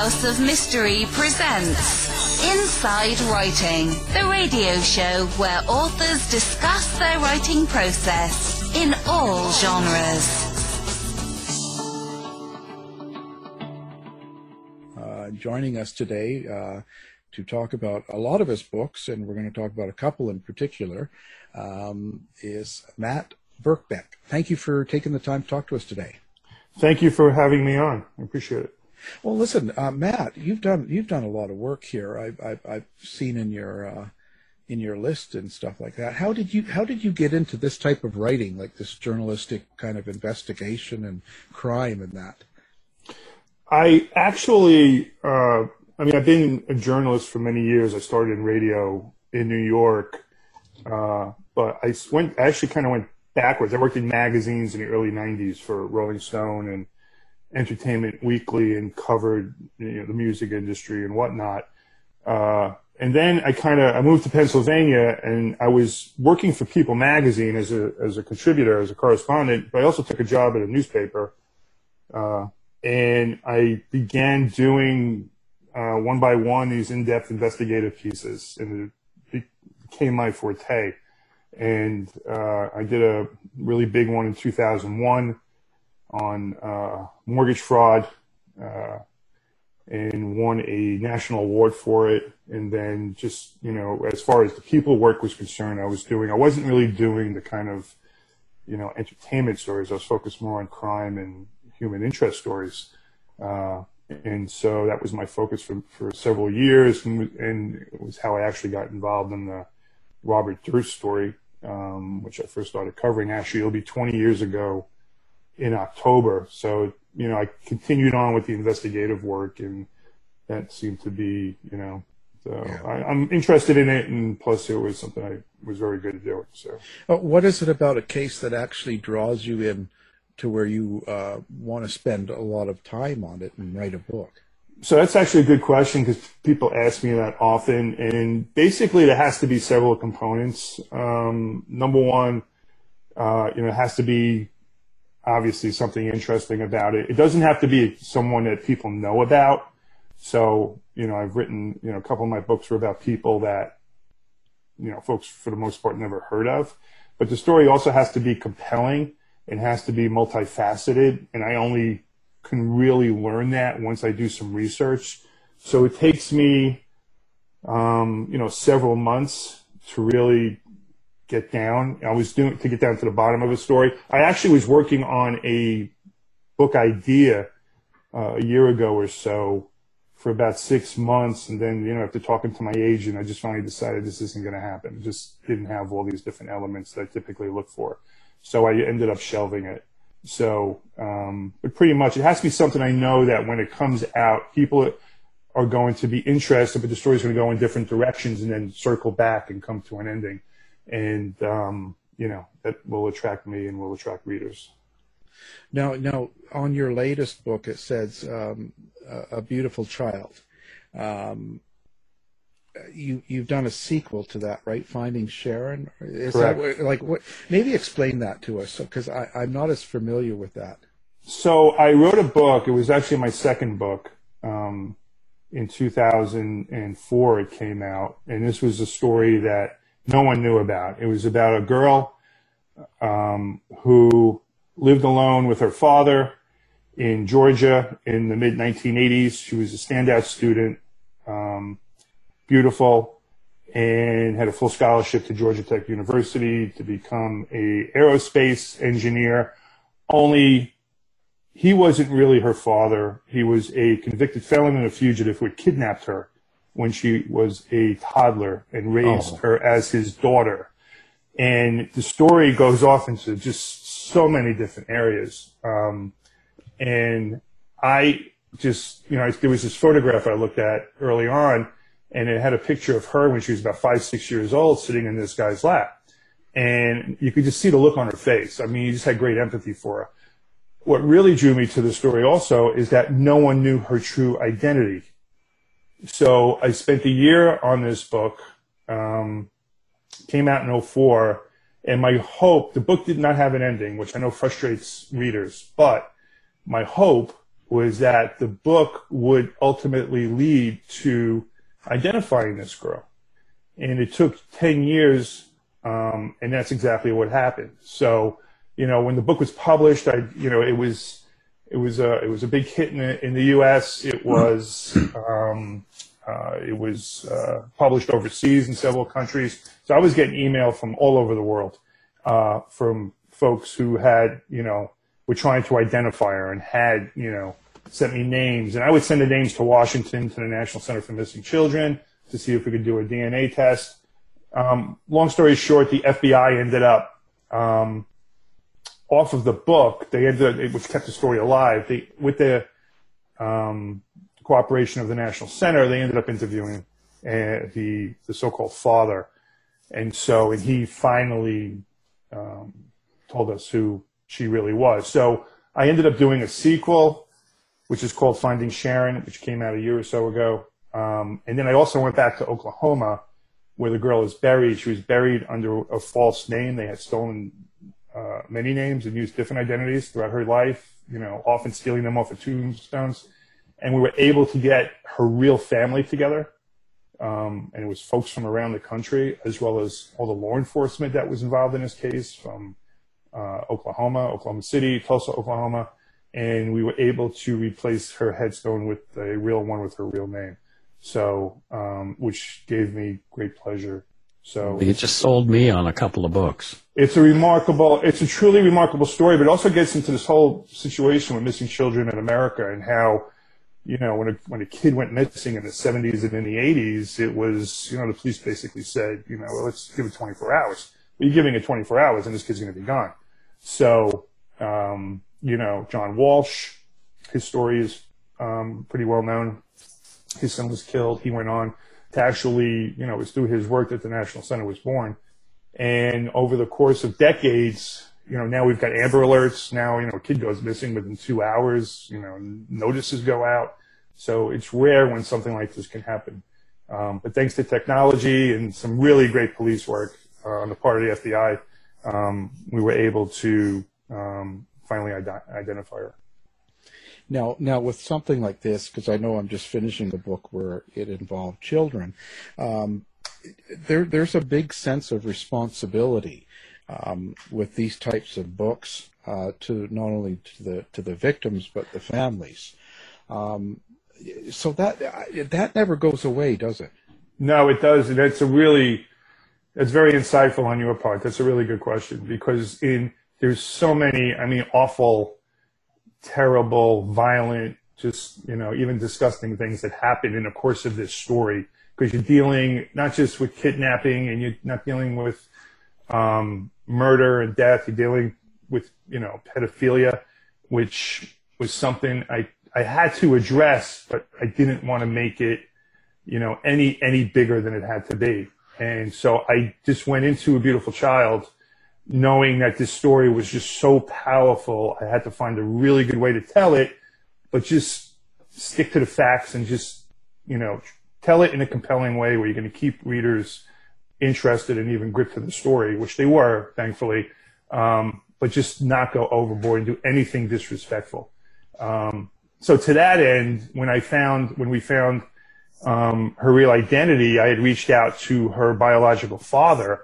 House of Mystery presents Inside Writing, the radio show where authors discuss their writing process in all genres. Uh, joining us today uh, to talk about a lot of his books, and we're going to talk about a couple in particular, um, is Matt Birkbeck. Thank you for taking the time to talk to us today. Thank you for having me on. I appreciate it. Well, listen, uh, Matt, you've done you've done a lot of work here. I, I, I've seen in your uh, in your list and stuff like that. How did you how did you get into this type of writing, like this journalistic kind of investigation and crime and that? I actually, uh, I mean, I've been a journalist for many years. I started in radio in New York, uh, but I went I actually kind of went backwards. I worked in magazines in the early '90s for Rolling Stone and Entertainment Weekly, and covered you know, the music industry and whatnot. Uh, and then I kind of I moved to Pennsylvania, and I was working for People Magazine as a as a contributor, as a correspondent. But I also took a job at a newspaper, uh, and I began doing uh, one by one these in-depth investigative pieces, and it became my forte and uh, I did a really big one in 2001 on uh, mortgage fraud uh, and won a national award for it. And then just, you know, as far as the people work was concerned, I was doing, I wasn't really doing the kind of, you know, entertainment stories. I was focused more on crime and human interest stories. Uh, and so that was my focus for, for several years and, and it was how I actually got involved in the Robert Durst story um, which I first started covering. Actually, it'll be 20 years ago in October. So, you know, I continued on with the investigative work, and that seemed to be, you know, so yeah. I, am interested in it, and plus it was something I was very good at doing. So, uh, what is it about a case that actually draws you in to where you uh, want to spend a lot of time on it and write a book? So that's actually a good question because people ask me that often. And basically, there has to be several components. Um, number one, uh, you know, it has to be obviously something interesting about it. It doesn't have to be someone that people know about. So, you know, I've written, you know, a couple of my books were about people that, you know, folks for the most part never heard of. But the story also has to be compelling. It has to be multifaceted. And I only can really learn that once I do some research. So it takes me, um, you know, several months to really get down. I was doing to get down to the bottom of a story. I actually was working on a book idea uh, a year ago or so for about six months, and then you know after talking to my agent, I just finally decided this isn't going to happen. It just didn't have all these different elements that I typically look for, so I ended up shelving it. So, um, but pretty much it has to be something I know that when it comes out, people are going to be interested, but the story's going to go in different directions and then circle back and come to an ending. And, um, you know, that will attract me and will attract readers. Now, now on your latest book, it says um, a, a, beautiful child. Um, you you've done a sequel to that, right? Finding Sharon. Is Correct. That, like what? Maybe explain that to us, because so, I'm not as familiar with that. So I wrote a book. It was actually my second book. Um, in 2004, it came out, and this was a story that no one knew about. It was about a girl um, who lived alone with her father in Georgia in the mid 1980s. She was a standout student. Um, beautiful, and had a full scholarship to Georgia Tech University to become a aerospace engineer. Only he wasn't really her father. He was a convicted felon and a fugitive who had kidnapped her when she was a toddler and raised oh. her as his daughter. And the story goes off into just so many different areas. Um, and I just, you know, there was this photograph I looked at early on and it had a picture of her when she was about five, six years old sitting in this guy's lap. And you could just see the look on her face. I mean, you just had great empathy for her. What really drew me to the story also is that no one knew her true identity. So I spent a year on this book, um, came out in 04, and my hope, the book did not have an ending, which I know frustrates readers, but my hope was that the book would ultimately lead to identifying this girl. And it took 10 years, um, and that's exactly what happened. So, you know, when the book was published, I, you know, it was, it was a, it was a big hit in the, in the U.S. It was, um, uh, it was uh, published overseas in several countries. So I was getting email from all over the world uh, from folks who had, you know, were trying to identify her and had, you know, sent me names. And I would send the names to Washington, to the National Center for Missing Children, to see if we could do a DNA test. Um, long story short, the FBI ended up um, off of the book. They ended, up, which kept the story alive. They, with the um, cooperation of the National Center, they ended up interviewing uh, the the so-called father, and so and he finally um, told us who she really was. So I ended up doing a sequel, which is called Finding Sharon, which came out a year or so ago. Um, and then I also went back to Oklahoma, where the girl is buried. She was buried under a false name. They had stolen uh, many names and used different identities throughout her life. You know, often stealing them off of tombstones. And we were able to get her real family together. Um, and it was folks from around the country, as well as all the law enforcement that was involved in this case from uh, Oklahoma, Oklahoma City, Tulsa, Oklahoma. And we were able to replace her headstone with a real one with her real name. So, um, which gave me great pleasure. So it just sold me on a couple of books. It's a remarkable, it's a truly remarkable story, but it also gets into this whole situation with missing children in America and how you know, when a, when a kid went missing in the 70s and in the 80s, it was, you know, the police basically said, you know, well, let's give it 24 hours. But you're giving it 24 hours and this kid's going to be gone. So, um, you know, John Walsh, his story is um, pretty well known. His son was killed. He went on to actually, you know, it was through his work that the National Center was born. And over the course of decades, you know, now we've got Amber Alerts. Now, you know, a kid goes missing within two hours, you know, notices go out. So it's rare when something like this can happen. Um, but thanks to technology and some really great police work uh, on the part of the FBI, um, we were able to um, finally ide- identify her. Now, now with something like this, because I know I'm just finishing the book where it involved children, um, there there's a big sense of responsibility um, with these types of books uh, to not only to the to the victims but the families. Um, so that that never goes away, does it? No, it does. And that's a really that's very insightful on your part. That's a really good question because in there's so many. I mean, awful, terrible, violent, just you know, even disgusting things that happen in the course of this story. Because you're dealing not just with kidnapping and you're not dealing with um, murder and death. You're dealing with you know pedophilia, which was something I I had to address, but I didn't want to make it, you know, any any bigger than it had to be. And so I just went into a beautiful child, knowing that this story was just so powerful. I had to find a really good way to tell it, but just stick to the facts and just, you know, tell it in a compelling way where you're going to keep readers interested and even gripped to the story, which they were, thankfully. Um, but just not go overboard and do anything disrespectful. Um, so to that end, when I found, when we found um, her real identity, I had reached out to her biological father,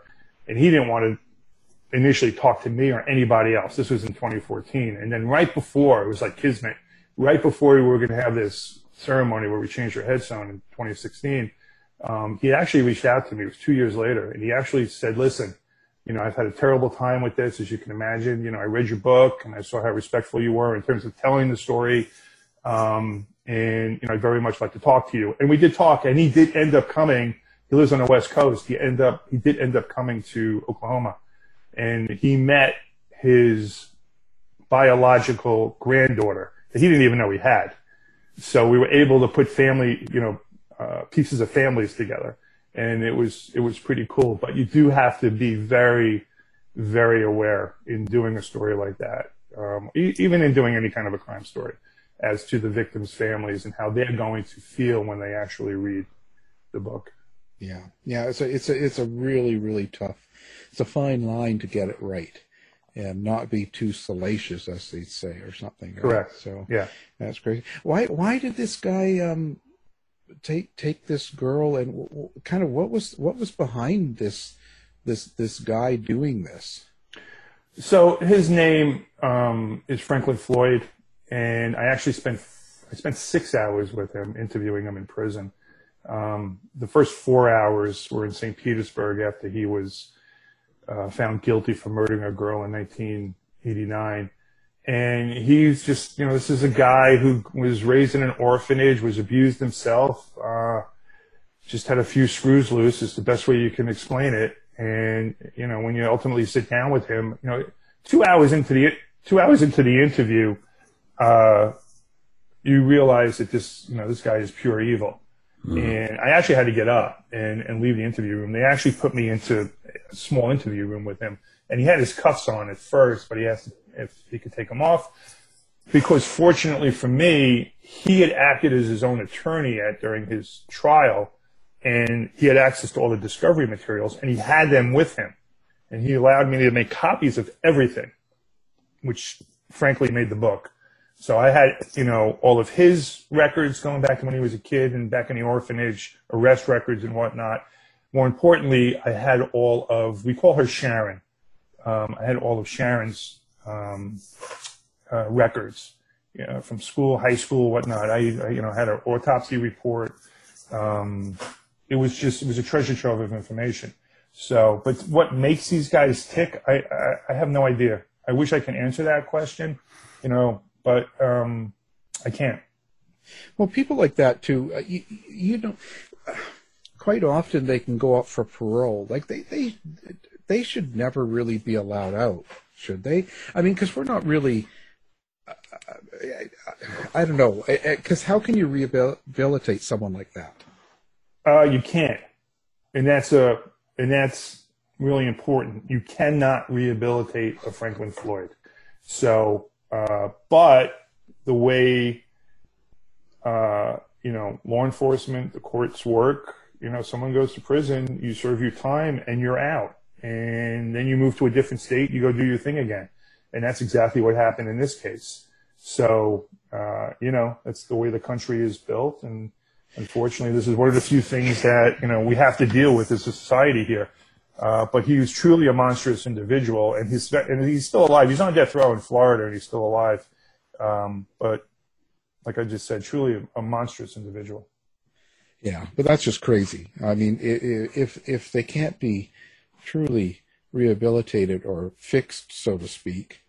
and he didn't want to initially talk to me or anybody else. This was in 2014, and then right before it was like kismet. Right before we were going to have this ceremony where we changed her headstone in 2016, um, he actually reached out to me. It was two years later, and he actually said, "Listen, you know, I've had a terrible time with this, as you can imagine. You know, I read your book and I saw how respectful you were in terms of telling the story." Um, and you know, I'd very much like to talk to you. And we did talk, and he did end up coming. He lives on the West Coast. He end up he did end up coming to Oklahoma, and he met his biological granddaughter that he didn't even know he had. So we were able to put family, you know, uh, pieces of families together, and it was it was pretty cool. But you do have to be very, very aware in doing a story like that, um, e- even in doing any kind of a crime story as to the victims' families and how they're going to feel when they actually read the book. Yeah, yeah, it's a it's a it's a really really tough. It's a fine line to get it right, and not be too salacious, as they say, or something. right? Correct. So Yeah. that's crazy. Why why did this guy um take take this girl and w- w- kind of what was what was behind this this this guy doing this? So his name um, is Franklin Floyd, and I actually spent I spent six hours with him interviewing him in prison. Um, the first four hours were in St. Petersburg after he was uh, found guilty for murdering a girl in 1989. And he's just, you know, this is a guy who was raised in an orphanage, was abused himself, uh, just had a few screws loose is the best way you can explain it. And, you know, when you ultimately sit down with him, you know, two hours into the, two hours into the interview, uh, you realize that this, you know, this guy is pure evil. And I actually had to get up and, and leave the interview room. They actually put me into a small interview room with him and he had his cuffs on at first, but he asked if he could take them off because fortunately for me, he had acted as his own attorney at during his trial and he had access to all the discovery materials and he had them with him and he allowed me to make copies of everything, which frankly made the book. So I had, you know, all of his records going back to when he was a kid and back in the orphanage, arrest records and whatnot. More importantly, I had all of, we call her Sharon. Um, I had all of Sharon's um, uh, records, you know, from school, high school, whatnot. I, I you know, had an autopsy report. Um, it was just, it was a treasure trove of information. So, but what makes these guys tick, I, I, I have no idea. I wish I can answer that question, you know, but um, I can't. Well, people like that too. Uh, you, you. Quite often, they can go up for parole. Like they, they, they should never really be allowed out, should they? I mean, because we're not really. I, I don't know. Because how can you rehabilitate someone like that? Uh, you can't, and that's a and that's really important. You cannot rehabilitate a Franklin Floyd. So, uh, but the way uh, you know law enforcement, the courts work, you know, someone goes to prison, you serve your time, and you're out, and then you move to a different state, you go do your thing again, and that's exactly what happened in this case. So, uh, you know, that's the way the country is built, and unfortunately, this is one of the few things that you know we have to deal with as a society here. Uh, but he was truly a monstrous individual, and he's and he's still alive. He's on death row in Florida, and he's still alive. Um, but like I just said, truly a, a, monstrous individual. Yeah, but that's just crazy. I mean, if if they can't be truly rehabilitated or fixed, so to speak,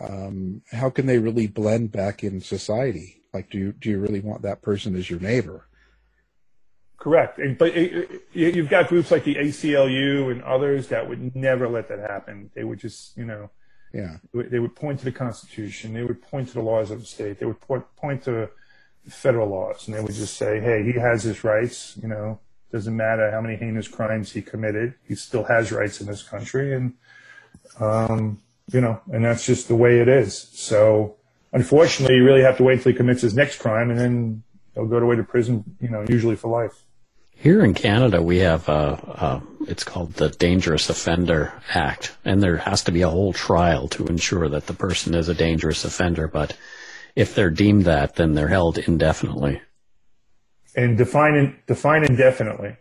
um, how can they really blend back in society? Like, do you do you really want that person as your neighbor? Correct, and, but it, it, you've got groups like the ACLU and others that would never let that happen. They would just, you know, yeah, they would point to the Constitution, they would point to the laws of the state, they would point, point to federal laws, and they would just say, "Hey, he has his rights. You know, doesn't matter how many heinous crimes he committed, he still has rights in this country." And um, you know, and that's just the way it is. So, unfortunately, you really have to wait till he commits his next crime, and then he'll go away to prison. You know, usually for life. Here in Canada, we have uh, uh, it's called the Dangerous Offender Act, and there has to be a whole trial to ensure that the person is a dangerous offender. But if they're deemed that, then they're held indefinitely. And define define indefinitely.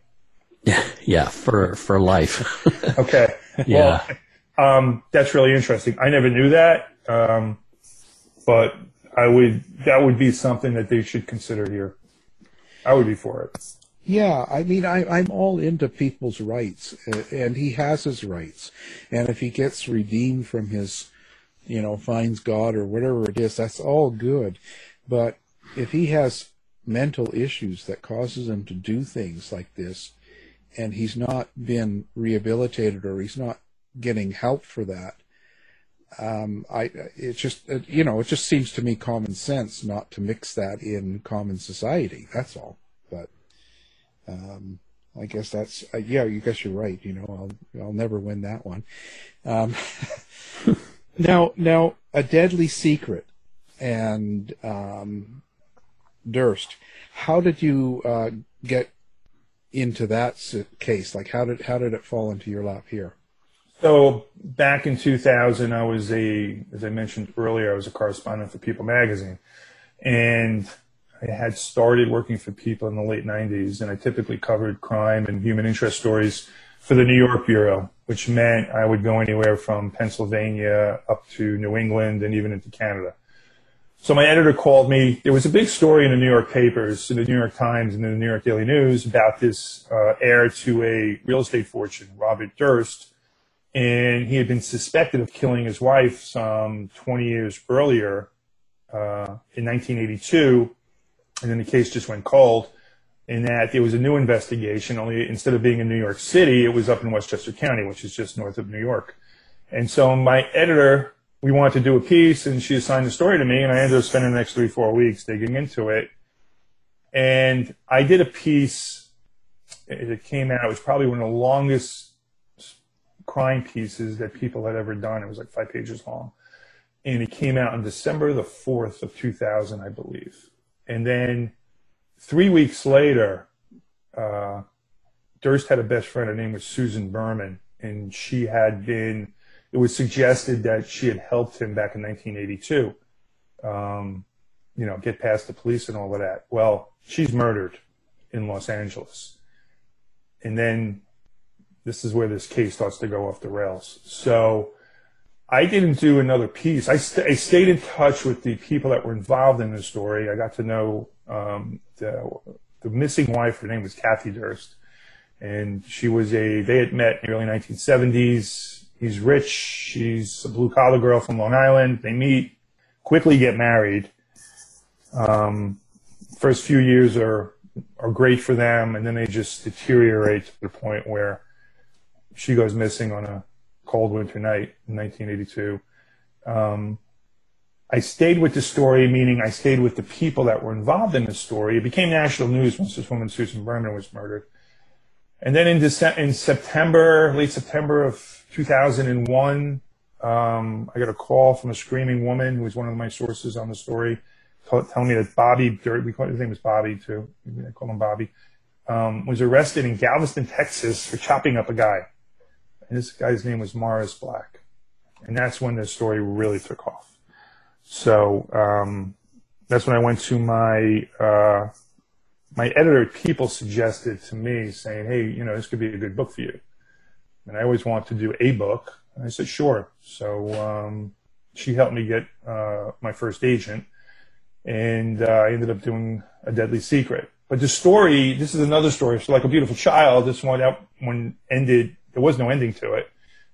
Yeah, yeah, for for life. okay. yeah. Well, um, that's really interesting. I never knew that, um, but I would that would be something that they should consider here. I would be for it. Yeah, I mean, I, I'm all into people's rights, and he has his rights. And if he gets redeemed from his, you know, finds God or whatever it is, that's all good. But if he has mental issues that causes him to do things like this, and he's not been rehabilitated or he's not getting help for that, um, I it just you know it just seems to me common sense not to mix that in common society. That's all. But um, I guess that's uh, yeah. You guess you're right. You know, I'll I'll never win that one. Um, now now a deadly secret and um, Durst. How did you uh, get into that case? Like how did how did it fall into your lap here? So back in 2000, I was a, as I mentioned earlier, I was a correspondent for People Magazine, and I had started working for People in the late 90s, and I typically covered crime and human interest stories for the New York bureau, which meant I would go anywhere from Pennsylvania up to New England and even into Canada. So my editor called me. There was a big story in the New York papers, in the New York Times and in the New York Daily News about this uh, heir to a real estate fortune, Robert Durst, and he had been suspected of killing his wife some 20 years earlier uh, in 1982, and then the case just went cold in that there was a new investigation, only instead of being in New York City, it was up in Westchester County, which is just north of New York. And so my editor, we wanted to do a piece, and she assigned the story to me, and I ended up spending the next three, four weeks digging into it. And I did a piece that came out, it was probably one of the longest crime pieces that people had ever done. It was like five pages long. And it came out on December the 4th of 2000, I believe. And then Three weeks later, uh, Durst had a best friend. Her name was Susan Berman, and she had been. It was suggested that she had helped him back in 1982. Um, you know, get past the police and all of that. Well, she's murdered in Los Angeles, and then this is where this case starts to go off the rails. So. I didn't do another piece. I, st- I, stayed in touch with the people that were involved in the story. I got to know um, the, the missing wife, her name was Kathie Durst, and she was a. They had met in the early 1970s. He's rich. She's a blue collar girl from Long Island. They meet, quickly get married. Um, first few years are are great for them, and then they just deteriorate to the point where she goes missing on a cold winter night in 1982. Um, I stayed with the story, meaning I stayed with the people that were involved in the story. It became national news once this woman, Susan Berman, was murdered. And then in, December, in September, late September of 2001, um, I got a call from a screaming woman who was one of my sources on the story, telling me that Bobby, we call his name was Bobby too, I call him Bobby, um, was arrested in Galveston, Texas for chopping up a guy. And this guy's name was Morris Black. And that's when the story really took off. So um, that's when I went to my uh, my editor. People suggested to me saying, "Hey, you know, this could be a good book for you." And I always want to do a book. And I said, "Sure." So um, she helped me get uh, my first agent, and uh, I ended up doing a Deadly Secret. But the story, this is another story. So, like a beautiful child, this one out one ended. There was no ending to it.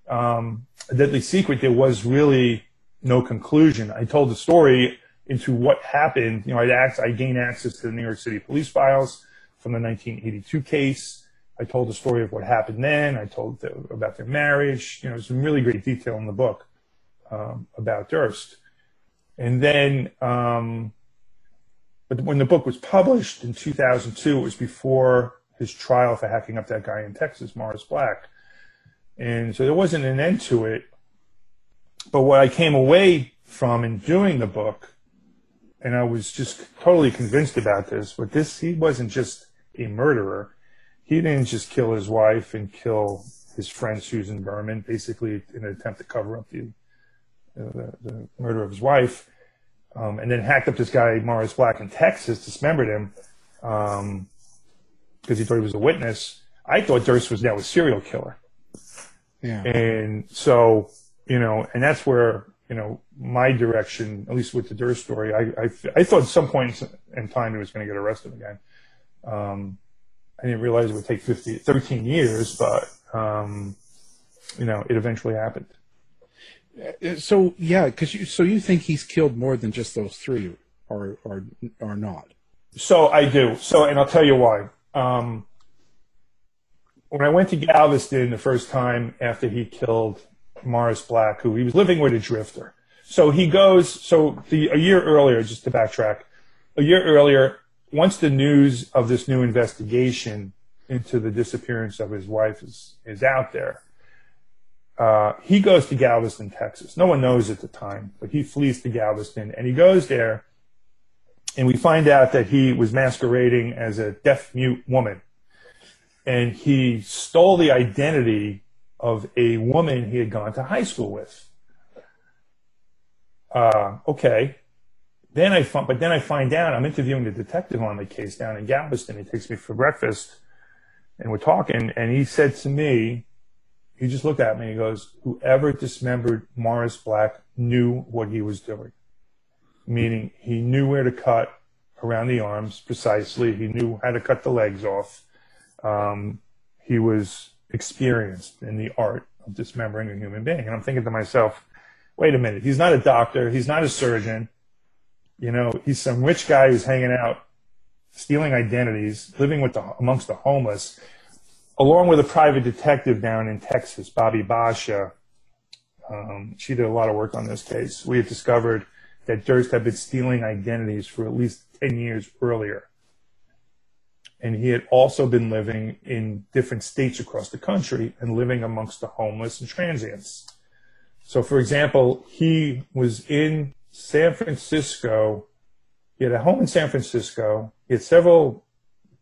Um, a Deadly Secret. There was really no conclusion. I told the story into what happened. You know, I'd I gained access to the New York City police files from the 1982 case. I told the story of what happened then. I told the, about their marriage. You know, some really great detail in the book um, about Durst. And then, um, but when the book was published in 2002, it was before his trial for hacking up that guy in Texas, Morris Black. And so there wasn't an end to it but what I came away from in doing the book, and I was just totally convinced about this, but this, he wasn't just a murderer. He didn't just kill his wife and kill his friend Susan Berman, basically in an attempt to cover up the, uh, the, the, murder of his wife, um, and then hacked up this guy, Morris Black in Texas, dismembered him, um, because he thought he was a witness. I thought Durst was now a serial killer. Yeah. And so you know, and that's where you know my direction, at least with the Durst story, I I, I thought at some point in time he was going to get arrested again. Um, I didn't realize it would take 50, 13 years, but um, you know, it eventually happened. Uh, so yeah, because you so you think he's killed more than just those three, or or or not? So I do. So and I'll tell you why. Um, when I went to Galveston the first time after he killed Morris Black, who he was living with a drifter. So he goes, so the, a year earlier, just to backtrack, a year earlier, once the news of this new investigation into the disappearance of his wife is, is out there, uh, he goes to Galveston, Texas. No one knows at the time, but he flees to Galveston and he goes there and we find out that he was masquerading as a deaf mute woman and he stole the identity of a woman he had gone to high school with. Uh, okay. Then I find, but then I find out I'm interviewing the detective on the case down in Galveston. He takes me for breakfast and we're talking and he said to me, he just looked at me and he goes, whoever dismembered Morris Black knew what he was doing. Meaning he knew where to cut around the arms precisely. He knew how to cut the legs off. Um, he was experienced in the art of dismembering a human being. And I'm thinking to myself, wait a minute, he's not a doctor, he's not a surgeon. You know, he's some rich guy who's hanging out, stealing identities, living with the amongst the homeless, along with a private detective down in Texas, Bobby Basha. Um, she did a lot of work on this case. We had discovered that Durst had been stealing identities for at least 10 years earlier. And he had also been living in different states across the country and living amongst the homeless and transients. So, for example, he was in San Francisco. He had a home in San Francisco. He had several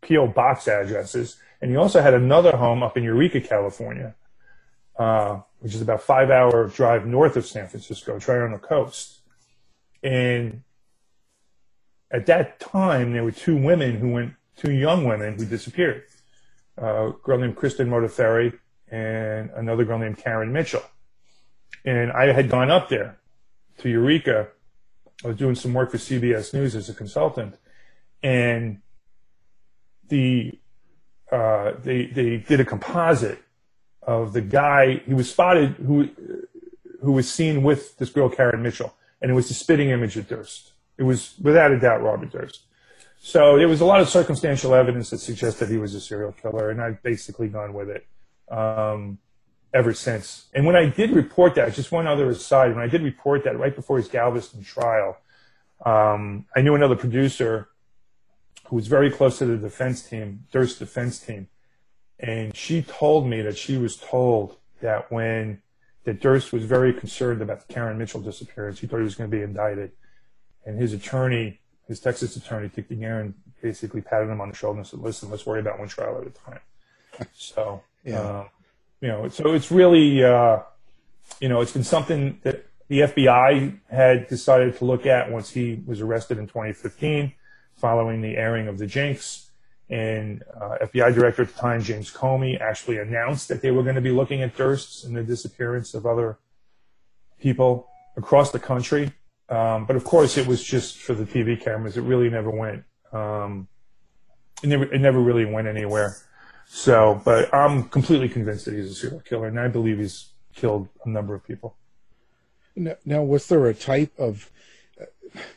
P.O. box addresses. And he also had another home up in Eureka, California, uh, which is about five hour drive north of San Francisco. Right on the coast. And at that time, there were two women who went, two young women who disappeared. Uh, a girl named Kristen Modafferi and another girl named Karen Mitchell. And I had gone up there to Eureka. I was doing some work for CBS News as a consultant. And the, uh, they, they did a composite of the guy, he was spotted, who, who was seen with this girl, Karen Mitchell. And it was the spitting image of Durst. It was without a doubt Robert Durst. So there was a lot of circumstantial evidence that suggested he was a serial killer, and I've basically gone with it um, ever since. And when I did report that, just one other aside, when I did report that right before his Galveston trial, um, I knew another producer who was very close to the defense team, Durst defense team, and she told me that she was told that when that Durst was very concerned about the Karen Mitchell disappearance, he thought he was going to be indicted and his attorney, his Texas attorney, Dick DeGuerin, basically patted him on the shoulder and said, "Listen, let's worry about one trial at a time." So, yeah. Uh, you know, so it's really, uh, you know, it's been something that the FBI had decided to look at once he was arrested in 2015, following the airing of the Jinx. And uh, FBI director at the time, James Comey, actually announced that they were going to be looking at Durst's and the disappearance of other people across the country. Um, but of course, it was just for the TV cameras. It really never went. Um, it never, it never really went anywhere. So, but I'm completely convinced that he's a serial killer, and I believe he's killed a number of people. Now, now was there a type of uh,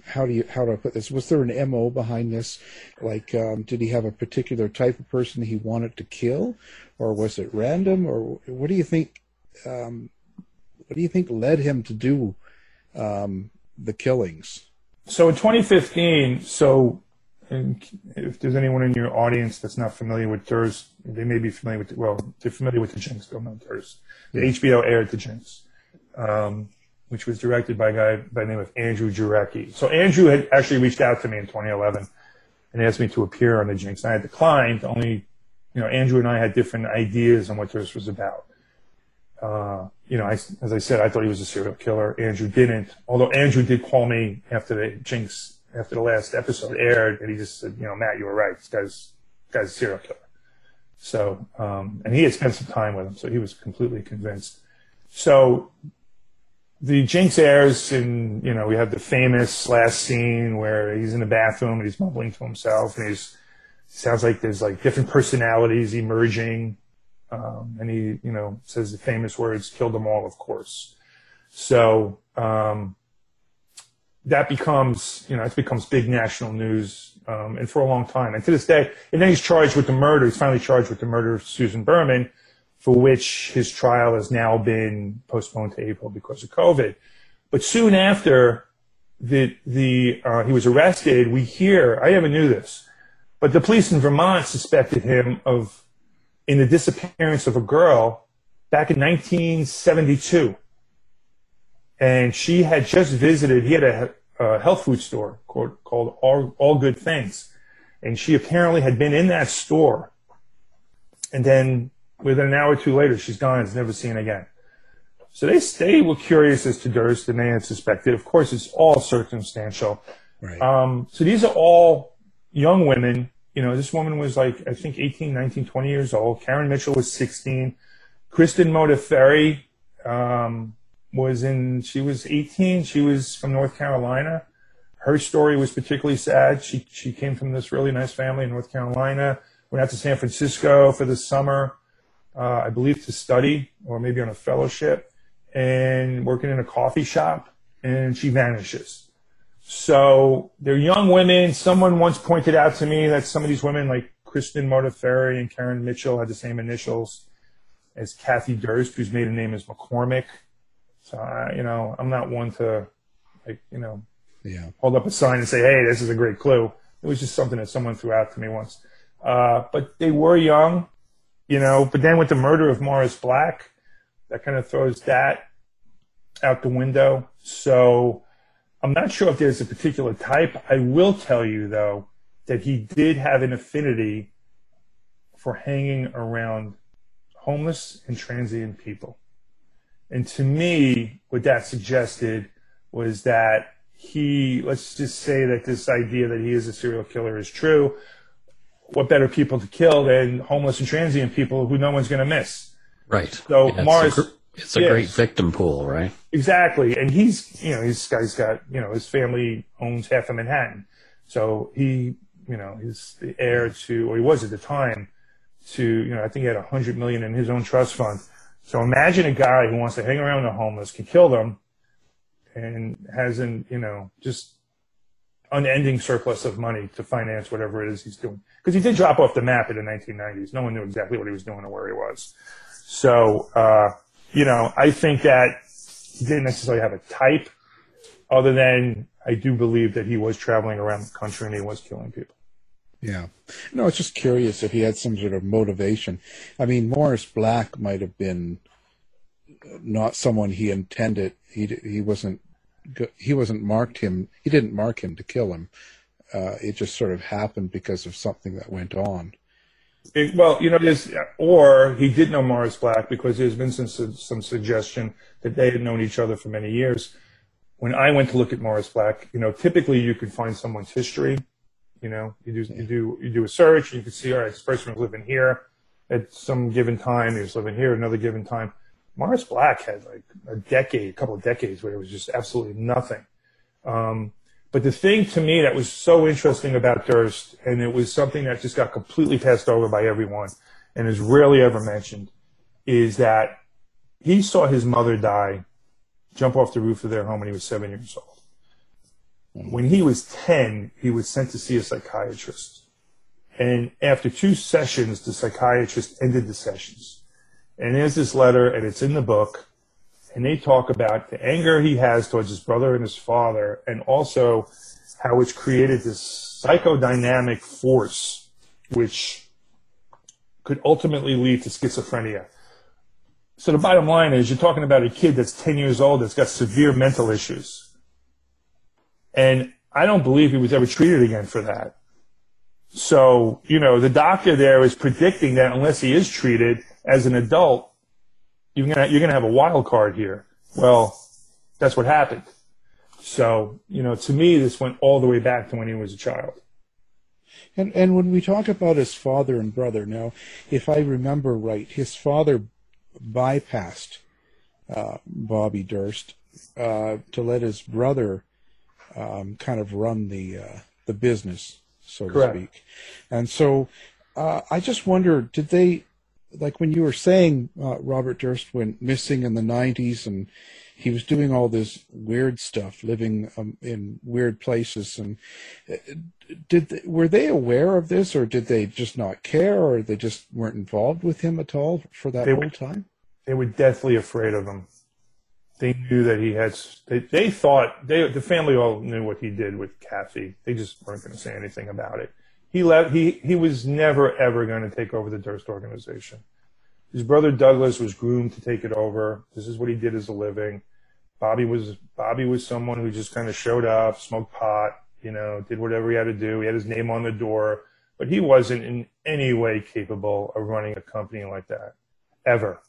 how do you how do I put this? Was there an mo behind this? Like, um, did he have a particular type of person he wanted to kill, or was it random? Or what do you think? Um, what do you think led him to do um, the killings? So in 2015, so if there's anyone in your audience that's not familiar with Durst, they may be familiar with, the, well, they're familiar with the Jinx, don't know Durst. The HBO aired the Jinx, um, which was directed by a guy by the name of Andrew Jarecki. So Andrew had actually reached out to me in 2011 and asked me to appear on the Jinx. And I had declined, only, you know, Andrew and I had different ideas on what Durst was about. Uh, you know, I, as I said, I thought he was a serial killer. Andrew didn't. Although Andrew did call me after the Jinx, after the last episode aired, and he just said, you know, Matt, you were right. This guy's, this guy's a serial killer. So, um, and he had spent some time with him, so he was completely convinced. So, the Jinx airs, and you know, we have the famous last scene where he's in the bathroom and he's mumbling to himself, and he's sounds like there's like different personalities emerging um, and he, you know, says the famous words, killed them all, of course. So, um, that becomes, you know, it becomes big national news, um, and for a long time. And to this day, and then he's charged with the murder. He's finally charged with the murder of Susan Berman, for which his trial has now been postponed to April because of COVID. But soon after the, the, uh, he was arrested, we hear, I never knew this, but the police in Vermont suspected him of in the disappearance of a girl back in 1972. And she had just visited, he had a, a health food store called, called All, All Good Things. And she apparently had been in that store. And then within an hour or two later, she's gone. It's never seen again. So they they were curious as to Durst, and they had suspected. Of course, it's all circumstantial. Right. Um, so these are all young women. You know, this woman was like, I think 18, 19, 20 years old. Karen Mitchell was 16. Kristen Modafferi um, was in, she was 18. She was from North Carolina. Her story was particularly sad. She, she came from this really nice family in North Carolina, went out to San Francisco for the summer, uh, I believe to study or maybe on a fellowship and working in a coffee shop and she vanishes. So they're young women. Someone once pointed out to me that some of these women, like Kristen Modafferi and Karen Mitchell, had the same initials as Kathie Durst, whose maiden name is McCormick. So, I, you know, I'm not one to, like, you know, yeah. hold up a sign and say, hey, this is a great clue. It was just something that someone threw out to me once. Uh, but they were young, you know, but then with the murder of Morris Black, that kind of throws that out the window. So I'm not sure if there's a particular type. I will tell you, though, that he did have an affinity for hanging around homeless and transient people. And to me, what that suggested was that he, let's just say that this idea that he is a serial killer is true. What better people to kill than homeless and transient people who no one's going to miss? Right. So Yeah, it's a, it's a yes. great victim pool, right? Exactly. And he's, you know, this guy's got, you know, his family owns half of Manhattan. So he, you know, he's the heir to, or he was at the time, to, you know, I think he had a hundred million in his own trust fund. So imagine a guy who wants to hang around the homeless, can kill them, and has an, you know, just unending surplus of money to finance whatever it is he's doing. Because he did drop off the map in the 1990s. No one knew exactly what he was doing or where he was. So, uh, you know, I think that he didn't necessarily have a type, other than I do believe that he was traveling around the country and he was killing people. Yeah. No, it's just curious if he had some sort of motivation. I mean, Morris Black might have been not someone he intended. He he wasn't he wasn't marked him. He didn't mark him to kill him. Uh, it just sort of happened because of something that went on. It- well, you know, there's, or he did know Morris Black because there's been some some suggestion that they had known each other for many years. When I went to look at Morris Black, you know, typically you could find someone's history. You know, you do you do you do a search, and you can see, all right, this person was living here at some given time. He was living here at another given time. Morris Black had like a decade, a couple of decades where it was just absolutely nothing. Um, but the thing to me that was so interesting about Durst, and it was something that just got completely passed over by everyone and is rarely ever mentioned, is that he saw his mother die, jump off the roof of their home when he was seven years old. Mm-hmm. When he was 10, he was sent to see a psychiatrist. And after two sessions, the psychiatrist ended the sessions. And there's this letter, and it's in the book, and they talk about the anger he has towards his brother and his father, and also how it's created this psychodynamic force, which could ultimately lead to schizophrenia. So the bottom line is, you're talking about a kid that's 10 years old that's got severe mental issues. And I don't believe he was ever treated again for that. So, you know, the doctor there is predicting that unless he is treated as an adult, you're gonna you're gonna have a wild card here. Well, that's what happened. So, you know, to me, this went all the way back to when he was a child. And and when we talk about his father and brother, now, if I remember right, his father bypassed uh, Bobby Durst uh, to let his brother um, kind of run the uh, the business, so to speak. And so, uh, I just wonder, did they like when you were saying uh, Robert Durst went missing in the '90s and he was doing all this weird stuff, living um, in weird places, and uh, did they, were they aware of this, or did they just not care, or they just weren't involved with him at all for that They- whole time? They were deathly afraid of him. They knew that he had. They, they thought they the family all knew what he did with Kathie. They just weren't going to say anything about it. He left. He he was never ever going to take over the Durst organization. His brother Douglas was groomed to take it over. This is what he did as a living. Bobby was Bobby was someone who just kind of showed up, smoked pot, you know, did whatever he had to do. He had his name on the door, but he wasn't in any way capable of running a company like that. ever.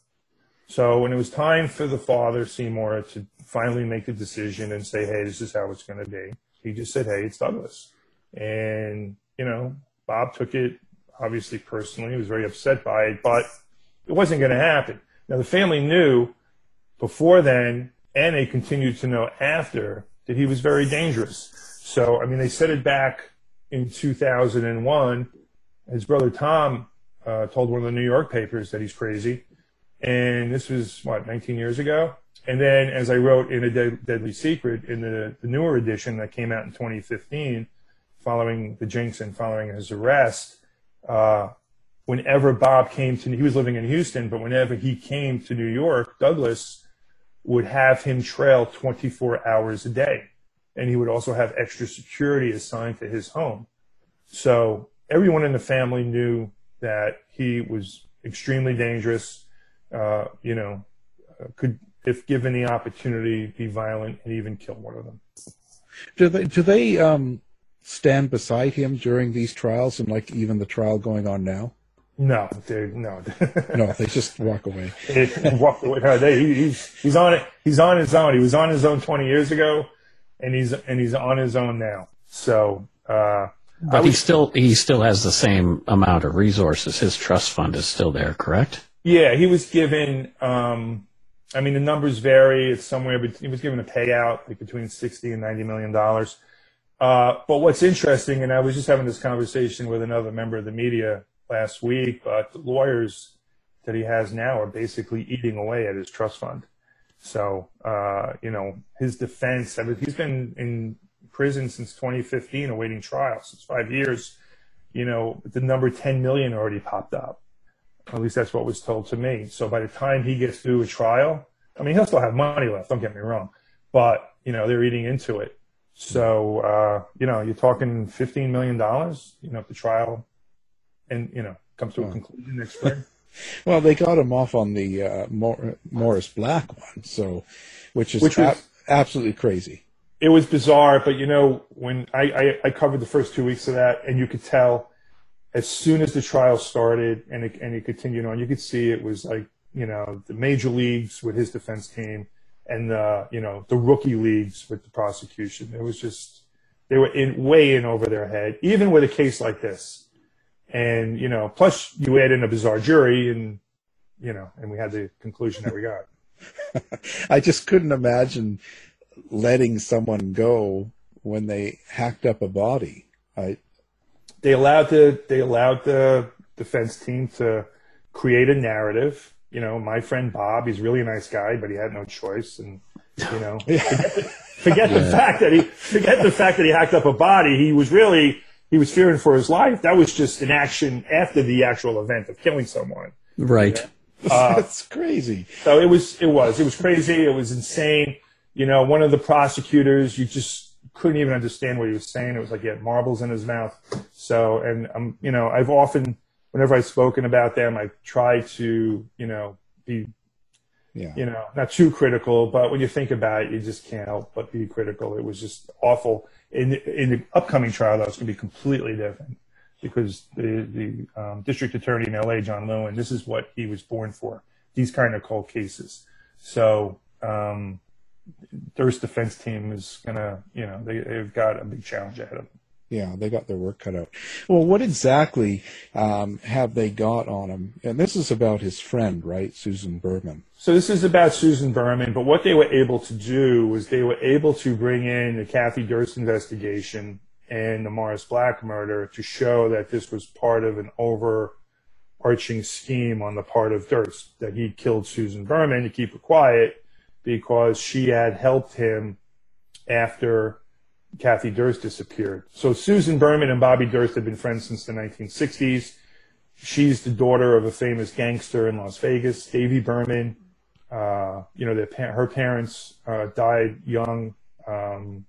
So when it was time for the father, Seymour, to finally make the decision and say, hey, this is how it's going to be, he just said, hey, it's Douglas. And, you know, Bob took it obviously personally. He was very upset by it, but it wasn't going to happen. Now, the family knew before then, and they continued to know after, that he was very dangerous. So, I mean, they said it back in 2001. His brother Tom uh, told one of the New York papers that he's crazy. And this was, what, 19 years ago? And then, as I wrote in A Deadly Secret in the, the newer edition that came out in 2015, following the jinx and following his arrest, uh, whenever Bob came to, he was living in Houston, but whenever he came to New York, Douglas would have him trail 24 hours a day. And he would also have extra security assigned to his home. So everyone in the family knew that he was extremely dangerous, uh, you know, could, if given the opportunity, be violent and even kill one of them. Do they, do they, um, stand beside him during these trials and like even the trial going on now? No, they no. no, they just walk away. walk away. No, they, he's he's on it. He's on his own. He was on his own 20 years ago, and he's and he's on his own now. So, uh, but he still he still has the same amount of resources. His trust fund is still there, correct? Yeah, he was given. Um, I mean, the numbers vary. It's somewhere. But he was given a payout like between 60 and 90 million dollars. Uh, but what's interesting, and I was just having this conversation with another member of the media last week, but the lawyers that he has now are basically eating away at his trust fund. So, uh, you know, his defense, I mean, he's been in prison since 2015 awaiting trial, since five years. You know, the number 10 million already popped up. At least that's what was told to me. So by the time he gets through a trial, I mean, he'll still have money left, don't get me wrong, but, you know, they're eating into it. So, uh, you know, you're talking $15 million, you know, if the trial and, you know, comes to a conclusion next spring. well, they got him off on the uh, Mor- Morris Black one, so, which is which was, a- absolutely crazy. It was bizarre, but you know, when I, I, I, covered the first two weeks of that, and you could tell as soon as the trial started and it, and it continued on, you could see it was like, you know, the major leagues with his defense team and the you know the rookie leagues with the prosecution. It was just they were in way in over their head, even with a case like this. And you know, plus you add in a bizarre jury, and you know, and we had the conclusion that we got. I just couldn't imagine letting someone go when they hacked up a body. I they allowed the they allowed the defense team to create a narrative you know, my friend Bob, he's really a nice guy, but he had no choice. And, you know, forget, the, forget yeah. the fact that he, forget the fact that he hacked up a body. He was really, he was fearing for his life. That was just an action after the actual event of killing someone. Right. You know? uh, That's crazy. So it was, it was, it was crazy. It was insane. You know, one of the prosecutors, you just couldn't even understand what he was saying. It was like he had marbles in his mouth. So, and um, you know, I've often, whenever I've spoken about them, I try to, you know, be, yeah. you know, not too critical, but when you think about it, you just can't help but be critical. It was just awful. In, in the upcoming trial, though, it's going to be completely different because the, the um, district attorney in LA, John Lewin, this is what he was born for, these kind of cold cases. So, um, defense team is going to, you know, they, they've got a big challenge ahead of them yeah, they got their work cut out. Well, what exactly um, have they got on him? And this is about his friend, right, Susan Berman. So this is about Susan Berman, but what they were able to do was they were able to bring in the Kathie Durst investigation and the Morris Black murder to show that this was part of an overarching scheme on the part of Durst, that he killed Susan Berman to keep her quiet because she had helped him after Kathie Durst disappeared. So Susan Berman and Bobby Durst have been friends since the 1960s. She's the daughter of a famous gangster in Las Vegas, Davy Berman. Uh, you know, their, her parents uh, died young. Um,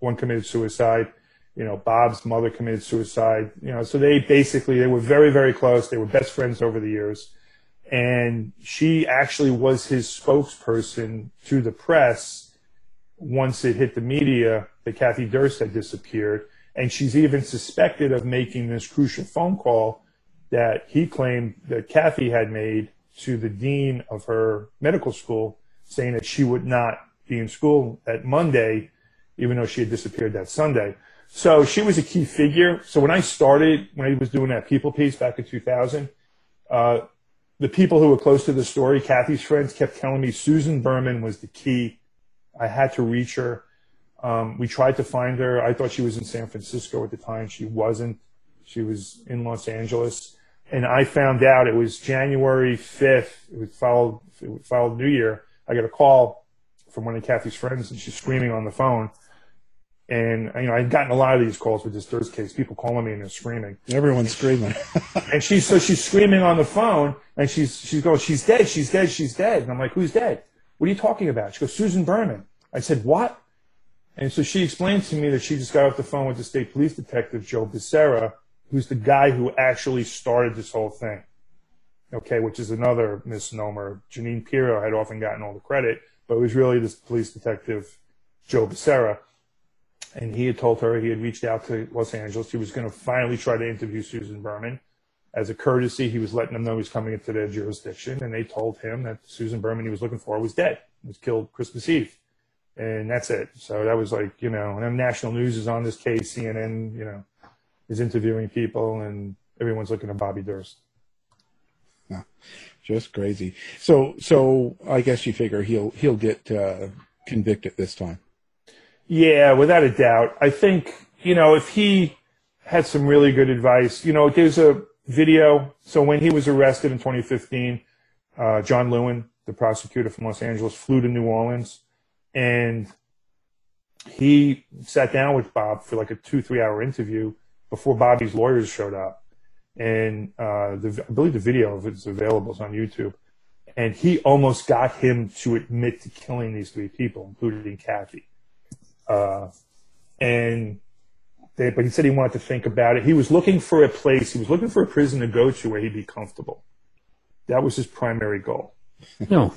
one committed suicide. You know, Bob's mother committed suicide. You know, so they basically they were very very close. They were best friends over the years, and she actually was his spokesperson to the press once it hit the media that Kathie Durst had disappeared. And she's even suspected of making this crucial phone call that he claimed that Kathie had made to the dean of her medical school saying that she would not be in school that Monday, even though she had disappeared that Sunday. So she was a key figure. So when I started, when I was doing that people piece back in 2000, uh, the people who were close to the story, Kathie's friends, kept telling me Susan Berman was the key. I had to reach her. Um, we tried to find her. I thought she was in San Francisco at the time. She wasn't. She was in Los Angeles. And I found out it was January 5th. It was followed, it followed New Year. I got a call from one of Kathie's friends and she's screaming on the phone. And, you know, I'd gotten a lot of these calls with this Durst case, people calling me and they're screaming. Everyone's screaming. and she's, so she's screaming on the phone and she's, she's going, she's dead, she's dead, she's dead. And I'm like, who's dead? What are you talking about? She goes, Susan Berman. I said, what? And so she explained to me that she just got off the phone with the state police detective, Joe Becerra, who's the guy who actually started this whole thing. Okay, which is another misnomer. Jeanine Pirro had often gotten all the credit, but it was really this police detective, Joe Becerra. And he had told her he had reached out to Los Angeles. He was going to finally try to interview Susan Berman. As a courtesy, he was letting them know he was coming into their jurisdiction, and they told him that Susan Berman he was looking for was dead, was killed Christmas Eve. And that's it. So that was like, you know, and then national news is on this case, CNN, you know, is interviewing people, and everyone's looking at Bobby Durst. Yeah, just crazy. So, so I guess you figure he'll he'll get uh, convicted this time. Yeah, without a doubt. I think you know if he had some really good advice. You know, there's a video. So when he was arrested in 2015, uh, John Lewin, the prosecutor from Los Angeles, flew to New Orleans, and he sat down with Bob for like a two three hour interview before Bobby's lawyers showed up. And uh, the, I believe the video of it is available. It's on YouTube. And he almost got him to admit to killing these three people, including Kathie. Uh, and but he said he wanted to think about it. He was looking for a place. He was looking for a prison to go to where he'd be comfortable. That was his primary goal. No.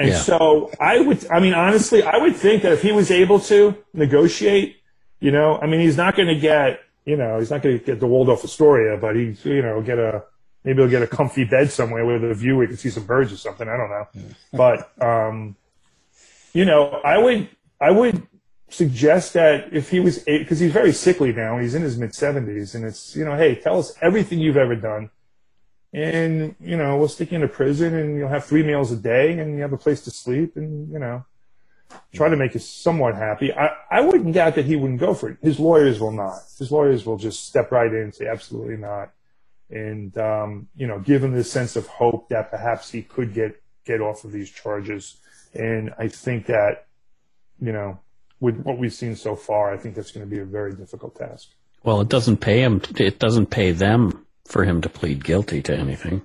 And Yeah. so I would, I mean, honestly, I would think that if he was able to negotiate, you know, I mean, he's not going to get, you know, he's not going to get the Waldorf Astoria, but he's, you know, get a, maybe he'll get a comfy bed somewhere with a view where he can see some birds or something. I don't know. But, um, you know, I would, I would suggest that if he was, because he's very sickly now, he's in his mid 70s, and it's, you know, hey, tell us everything you've ever done and you know we'll stick you in a prison and you'll have three meals a day and you have a place to sleep and you know try to make you somewhat happy. I, I wouldn't doubt that he wouldn't go for it. His lawyers will not. His lawyers will just step right in and say absolutely not. And um, you know give him this sense of hope that perhaps he could get get off of these charges. And i think that you know with what we've seen so far i think that's going to be a very difficult task. Well, it doesn't pay him. It doesn't pay them for him to plead guilty to anything.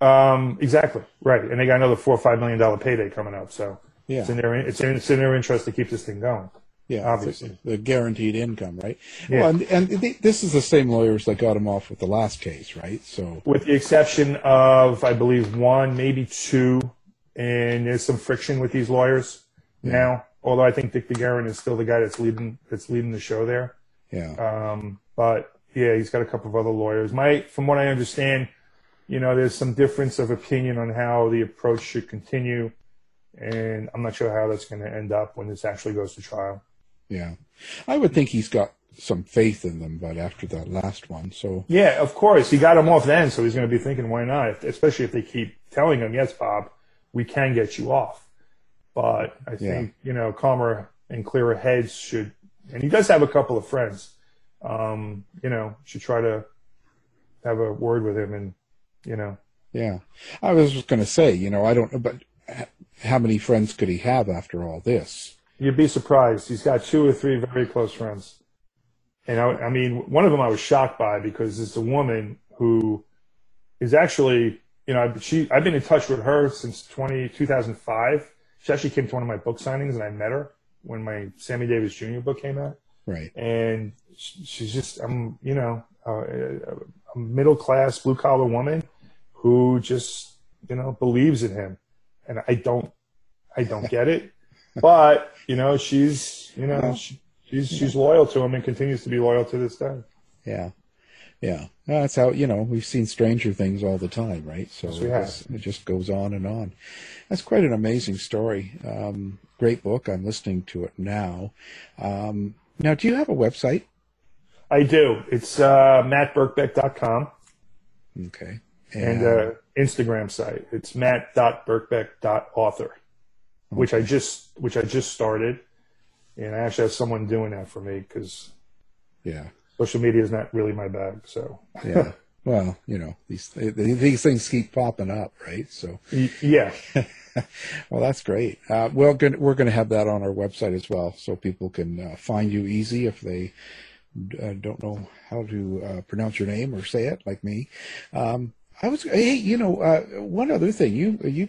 Um, exactly right, and they got another four or five million dollar payday coming up. So Yeah. it's in their it's in, it's in their interest to keep this thing going. Yeah, Obviously. the, the guaranteed income, right? Yeah. Well, and, and they, this is the same lawyers that got him off with the last case, right? So With the exception of, I believe, one, maybe two, and there's some friction with these lawyers now. Although I think Dick DeGuerin is still the guy that's leading that's leading the show there. yeah, Um, but yeah, he's got a couple of other lawyers. My, from what I understand, you know, there's some difference of opinion on how the approach should continue, and I'm not sure how that's going to end up when this actually goes to trial. yeah. I would think he's got some faith in them, but after that last one, so Yeah, of course. He got him off then, so he's going to be thinking, why not? Especially if they keep telling him, yes, Bob, we can get you off. But I think, you know, calmer and clearer heads should, and he does have a couple of friends, um, you know, should try to have a word with him and, you know, yeah. I was just going to say, you know, I don't know, but how many friends could he have after all this? you'd be surprised. He's got two or three very close friends. And I, I mean, one of them I was shocked by because it's a woman who is actually, you know, she, I've been in touch with her since 20, 2005. She actually came to one of my book signings and I met her when my Sammy Davis Jr. book came out. Right. And she's just, I'm, you know, a middle class blue collar woman who just, you know, believes in him. And I don't, I don't get it. But, you know, she's, you know, she, she's, she's loyal to him and continues to be loyal to this day. Yeah. Yeah, that's how you know we've seen Stranger Things all the time, right? So Yes, we it, have. just, it just goes on and on. That's quite an amazing story. Um, great book. I'm listening to it now. Um, now, do you have a website? I do. It's uh, mattbirkbeck.com Okay, and uh, Instagram site. It's matt.birkbeck.author, which I just which I just started, and I actually have someone doing that for me because yeah, social media is not really my bag. So yeah. well, you know these these things keep popping up, right? So. Yeah, Well, that's great. Uh, well, good, we're going to have that on our website as well, so people can uh, find you easy if they uh, don't know how to uh, pronounce your name or say it, like me. Um, I was, hey, you know, uh, one other thing. You you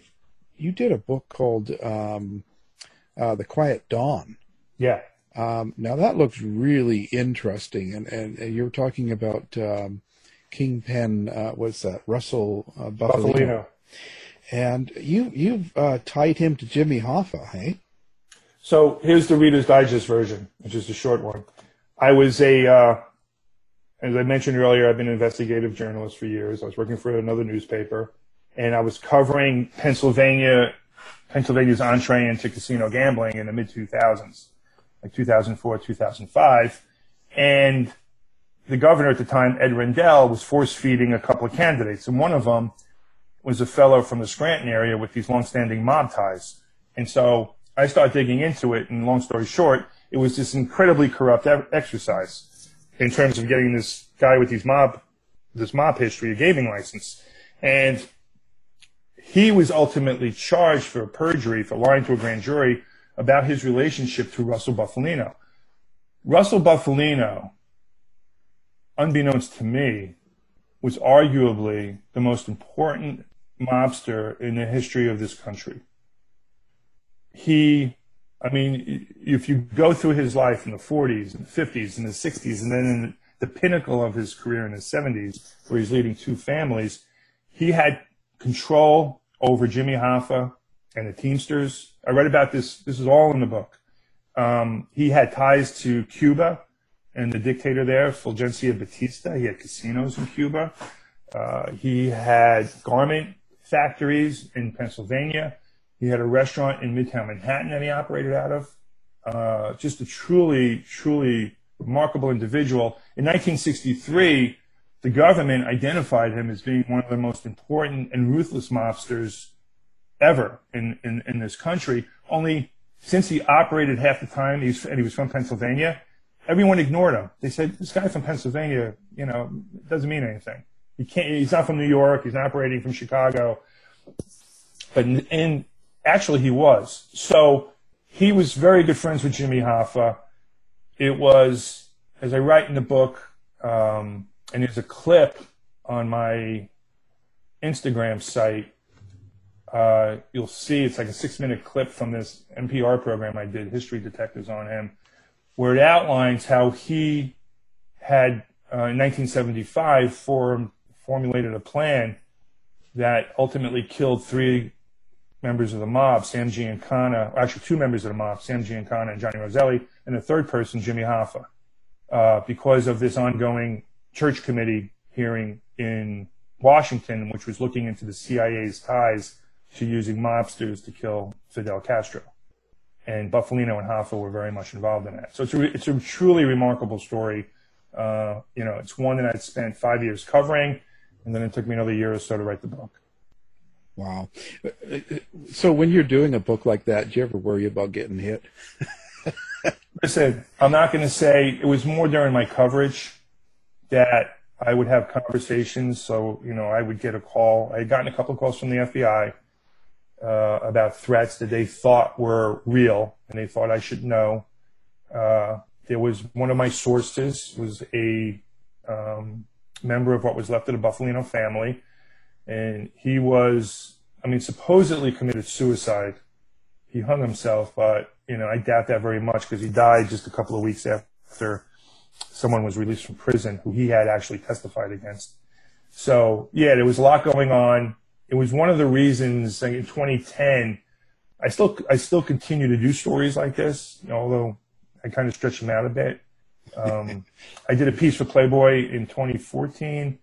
you did a book called um, uh, "The Quiet Don." yeah, Um, now that looks really interesting, and and, and you're talking about um, Kingpin. Uh, what's that? Russell uh, Bufalino. Bufalino. And you you've uh, tied him to Jimmy Hoffa, hey? So here's the Reader's Digest version, which is the short one. I was a, uh, as I mentioned earlier, I've been an investigative journalist for years. I was working for another newspaper, and I was covering Pennsylvania, Pennsylvania's entree into casino gambling in the mid 2000s, like 2004, 2005, and the governor at the time, Ed Rendell, was force feeding a couple of candidates, and one of them was a fellow from the Scranton area with these longstanding mob ties. And so I started digging into it, and long story short, it was this incredibly corrupt exercise in terms of getting this guy with these mob, this mob history, a gaming license. And he was ultimately charged for perjury, for lying to a grand jury about his relationship to Russell Bufalino. Russell Bufalino, unbeknownst to me, was arguably the most important mobster in the history of this country. He, I mean, if you go through his life in the 40s and the 50s and the 60s, and then in the pinnacle of his career in the 70s, where he's leading two families, he had control over Jimmy Hoffa and the Teamsters. I read about this. This is all in the book. Um, he had ties to Cuba and the dictator there, Fulgencio Batista. He had casinos in Cuba. Uh, he had garment factories in Pennsylvania. He had a restaurant in Midtown Manhattan that he operated out of. Uh, just a truly, truly remarkable individual. In 1963, the government identified him as being one of the most important and ruthless mobsters ever in, in, in this country. Only since he operated half the time, he's, and he was from Pennsylvania, everyone ignored him. They said, this guy from Pennsylvania, you know, doesn't mean anything. He can't, he's not from New York. He's not operating from Chicago. But, and actually he was. So he was very good friends with Jimmy Hoffa. It was, as I write in the book, um, and there's a clip on my Instagram site. Uh, you'll see it's like a six minute clip from this NPR program I did, History Detectives on him, where it outlines how he had, uh, in 1975, form, formulated a plan that ultimately killed three members of the mob, Sam Giancana, actually two members of the mob, Sam Giancana and Johnny Roselli, and the third person, Jimmy Hoffa, uh, because of this ongoing church committee hearing in Washington, which was looking into the CIA's ties to using mobsters to kill Fidel Castro. And Bufalino and Hoffa were very much involved in that. So it's a, it's a truly remarkable story. Uh, you know, it's one that I'd spent five years covering, and then it took me another year or so to write the book. Wow. So when you're doing a book like that, do you ever worry about getting hit? Listen, I'm not going to say it was more during my coverage that I would have conversations. So, you know, I would get a call. I had gotten a couple of calls from the FBI uh, about threats that they thought were real and they thought I should know. Uh, there was one of my sources was a um, member of what was left of the Bufalino family, and he was, I mean, supposedly committed suicide. He hung himself, but you know, I doubt that very much because he died just a couple of weeks after someone was released from prison who he had actually testified against. So yeah, there was a lot going on. It was one of the reasons like, in 2010, I still I still continue to do stories like this, although I kind of stretch them out a bit. Um, I did a piece for Playboy in 2014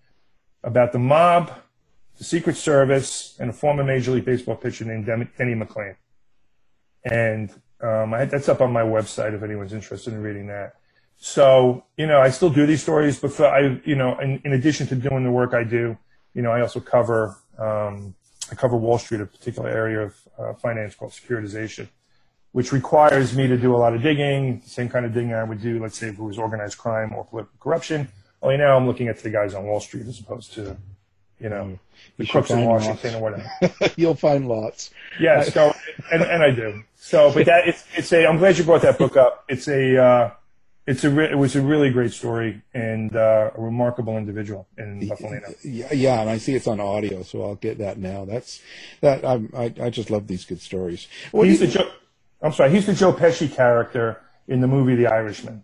about the mob, the Secret Service, and a former Major League Baseball pitcher named Denny McLain. And um, I, that's up on my website if anyone's interested in reading that. So, you know, I still do these stories, but for, I, you know, in, in addition to doing the work I do, you know, I also cover, um, I cover Wall Street, a particular area of uh, finance called securitization, which requires me to do a lot of digging, the same kind of digging I would do, let's say, if it was organized crime or political corruption. Only now I'm looking at the guys on Wall Street as opposed to, you know, mm. the crooks in Washington lots. or whatever. You'll find lots. Yeah. So, and, and I do. So, but that it's it's a. I'm glad you brought that book up. It's a. Uh, it's a re- it was a really great story and uh, a remarkable individual in Bufalino. Yeah, yeah, and I see it's on audio, so I'll get that now. That's that. I'm, I I just love these good stories. What he's the Joe, I'm sorry, he's the Joe Pesci character in the movie The Irishman.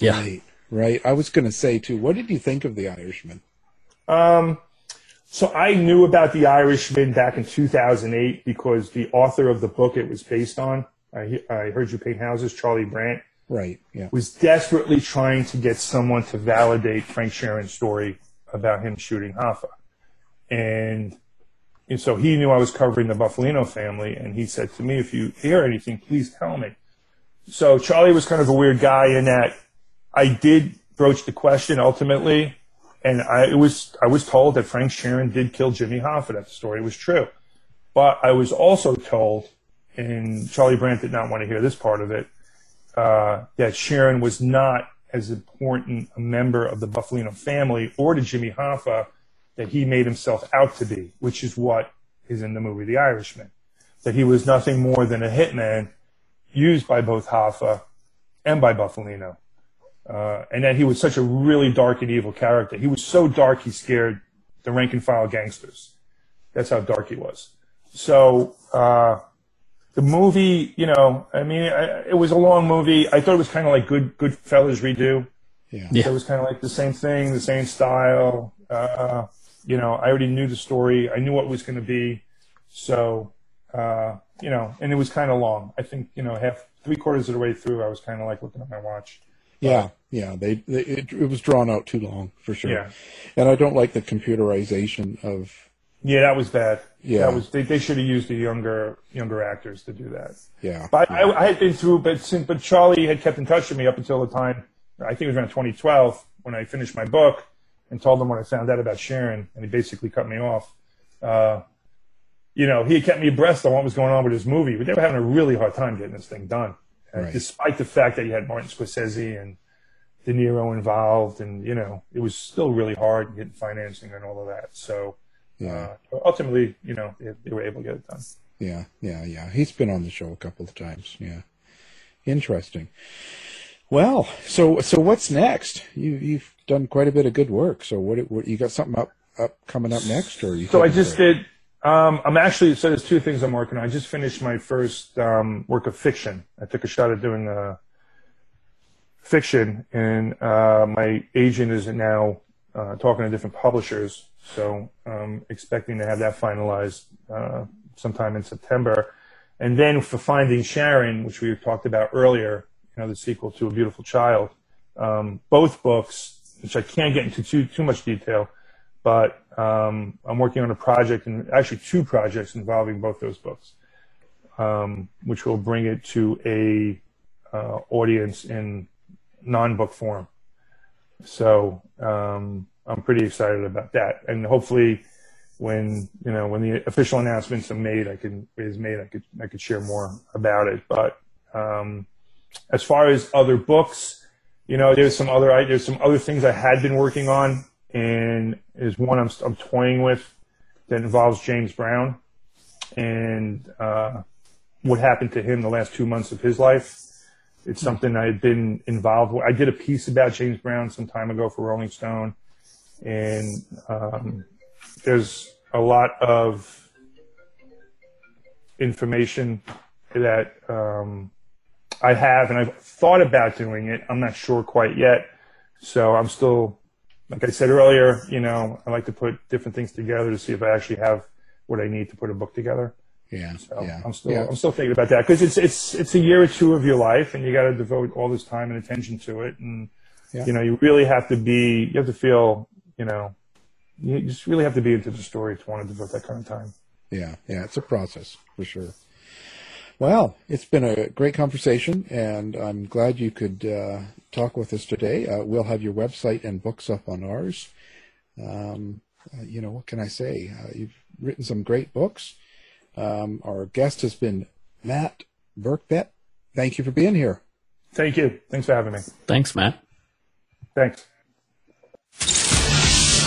Yeah, right. right. I was going to say too. What did you think of The Irishman? Um, so I knew about The Irishman back in 2008 because the author of the book it was based on, I, I heard you paint houses, Charlie Brandt Right. Yeah. Was desperately trying to get someone to validate Frank Sheeran's story about him shooting Hoffa. And, and so he knew I was covering the Bufalino family, and he said to me, if you hear anything, please tell me. So Charlie was kind of a weird guy in that I did broach the question ultimately, and I was I was told that Frank Sheeran did kill Jimmy Hoffa. That the story was true, but I was also told, and Charlie Brandt did not want to hear this part of it, uh, that Sheeran was not as important a member of the Bufalino family or to Jimmy Hoffa that he made himself out to be, which is what is in the movie The Irishman. That he was nothing more than a hitman used by both Hoffa and by Bufalino. Uh, and that he was such a really dark and evil character. He was so dark he scared the rank and file gangsters. That's how dark he was. So, uh, the movie, you know, I mean, I, it was a long movie. I thought it was kind of like Good Goodfellas redo. Yeah. yeah. So it was kind of like the same thing, the same style. Uh, you know, I already knew the story. I knew what was going to be. So, uh, you know, and it was kind of long. I think, you know, half, three quarters of the way through, I was kind of like looking at my watch. Yeah, yeah, they, they it, it, was drawn out too long for sure. Yeah, and I don't like the computerization of yeah, that was bad. Yeah, that was they, they should have used the younger younger actors to do that. Yeah, but yeah. I, I had been through, but since but Charlie had kept in touch with me up until the time I think it was around 2012 when I finished my book and told him when I found out about Sheeran, and he basically cut me off. Uh, you know, he had kept me abreast on what was going on with his movie, but they were having a really hard time getting this thing done, right. despite the fact that you had Martin Scorsese and De Niro involved, and you know, it was still really hard getting financing and all of that. So yeah. Uh, ultimately, you know, they, they, were able to get it done. Yeah, yeah, yeah. He's been on the show a couple of times. Yeah, interesting. Well, so so what's next? You you've done quite a bit of good work. So what, what you got something up up coming up next, or you? So I just did. Um, I'm actually so there's two things I'm working on. I just finished my first um, work of fiction. I took a shot at doing uh, fiction, and uh, my agent is now uh, talking to different publishers so um, expecting to have that finalized uh, sometime in September. And then for Finding Sharon, which we talked about earlier, you know, the sequel to A Beautiful Child, um, both books, which I can't get into too, too much detail, but um, I'm working on a project and actually two projects involving both those books, um, which will bring it to a uh, audience in non-book form. So um, I'm pretty excited about that. And hopefully, when you know when the official announcements are made, I can is made, I could I could share more about it. But um, as far as other books, you know, there's some other there's some other things I had been working on, and is one I'm I'm toying with that involves James Brown and uh, what happened to him the last two months of his life. It's something I had been involved with. I did a piece about James Brown some time ago for Rolling Stone and um, there's a lot of information that um, I have, and I've thought about doing it. I'm not sure quite yet, so I'm still, like I said earlier, you know, I like to put different things together to see if I actually have what I need to put a book together. Yeah, so yeah. I'm still yeah. I'm still thinking about that because it's it's it's a year or two of your life, and you got to devote all this time and attention to it, and yeah. You know, you really have to be. You have to feel. You know, you just really have to be into the story to want to devote that kind of time. Yeah, yeah, it's a process for sure. Well, it's been a great conversation, and I'm glad you could uh, talk with us today. Uh, we'll have your website and books up on ours. Um, uh, you know, what can I say? Uh, you've written some great books. Um, our guest has been Matt Birkbeck. Thank you for being here. Thank you. Thanks for having me. Thanks, Matt. Thanks.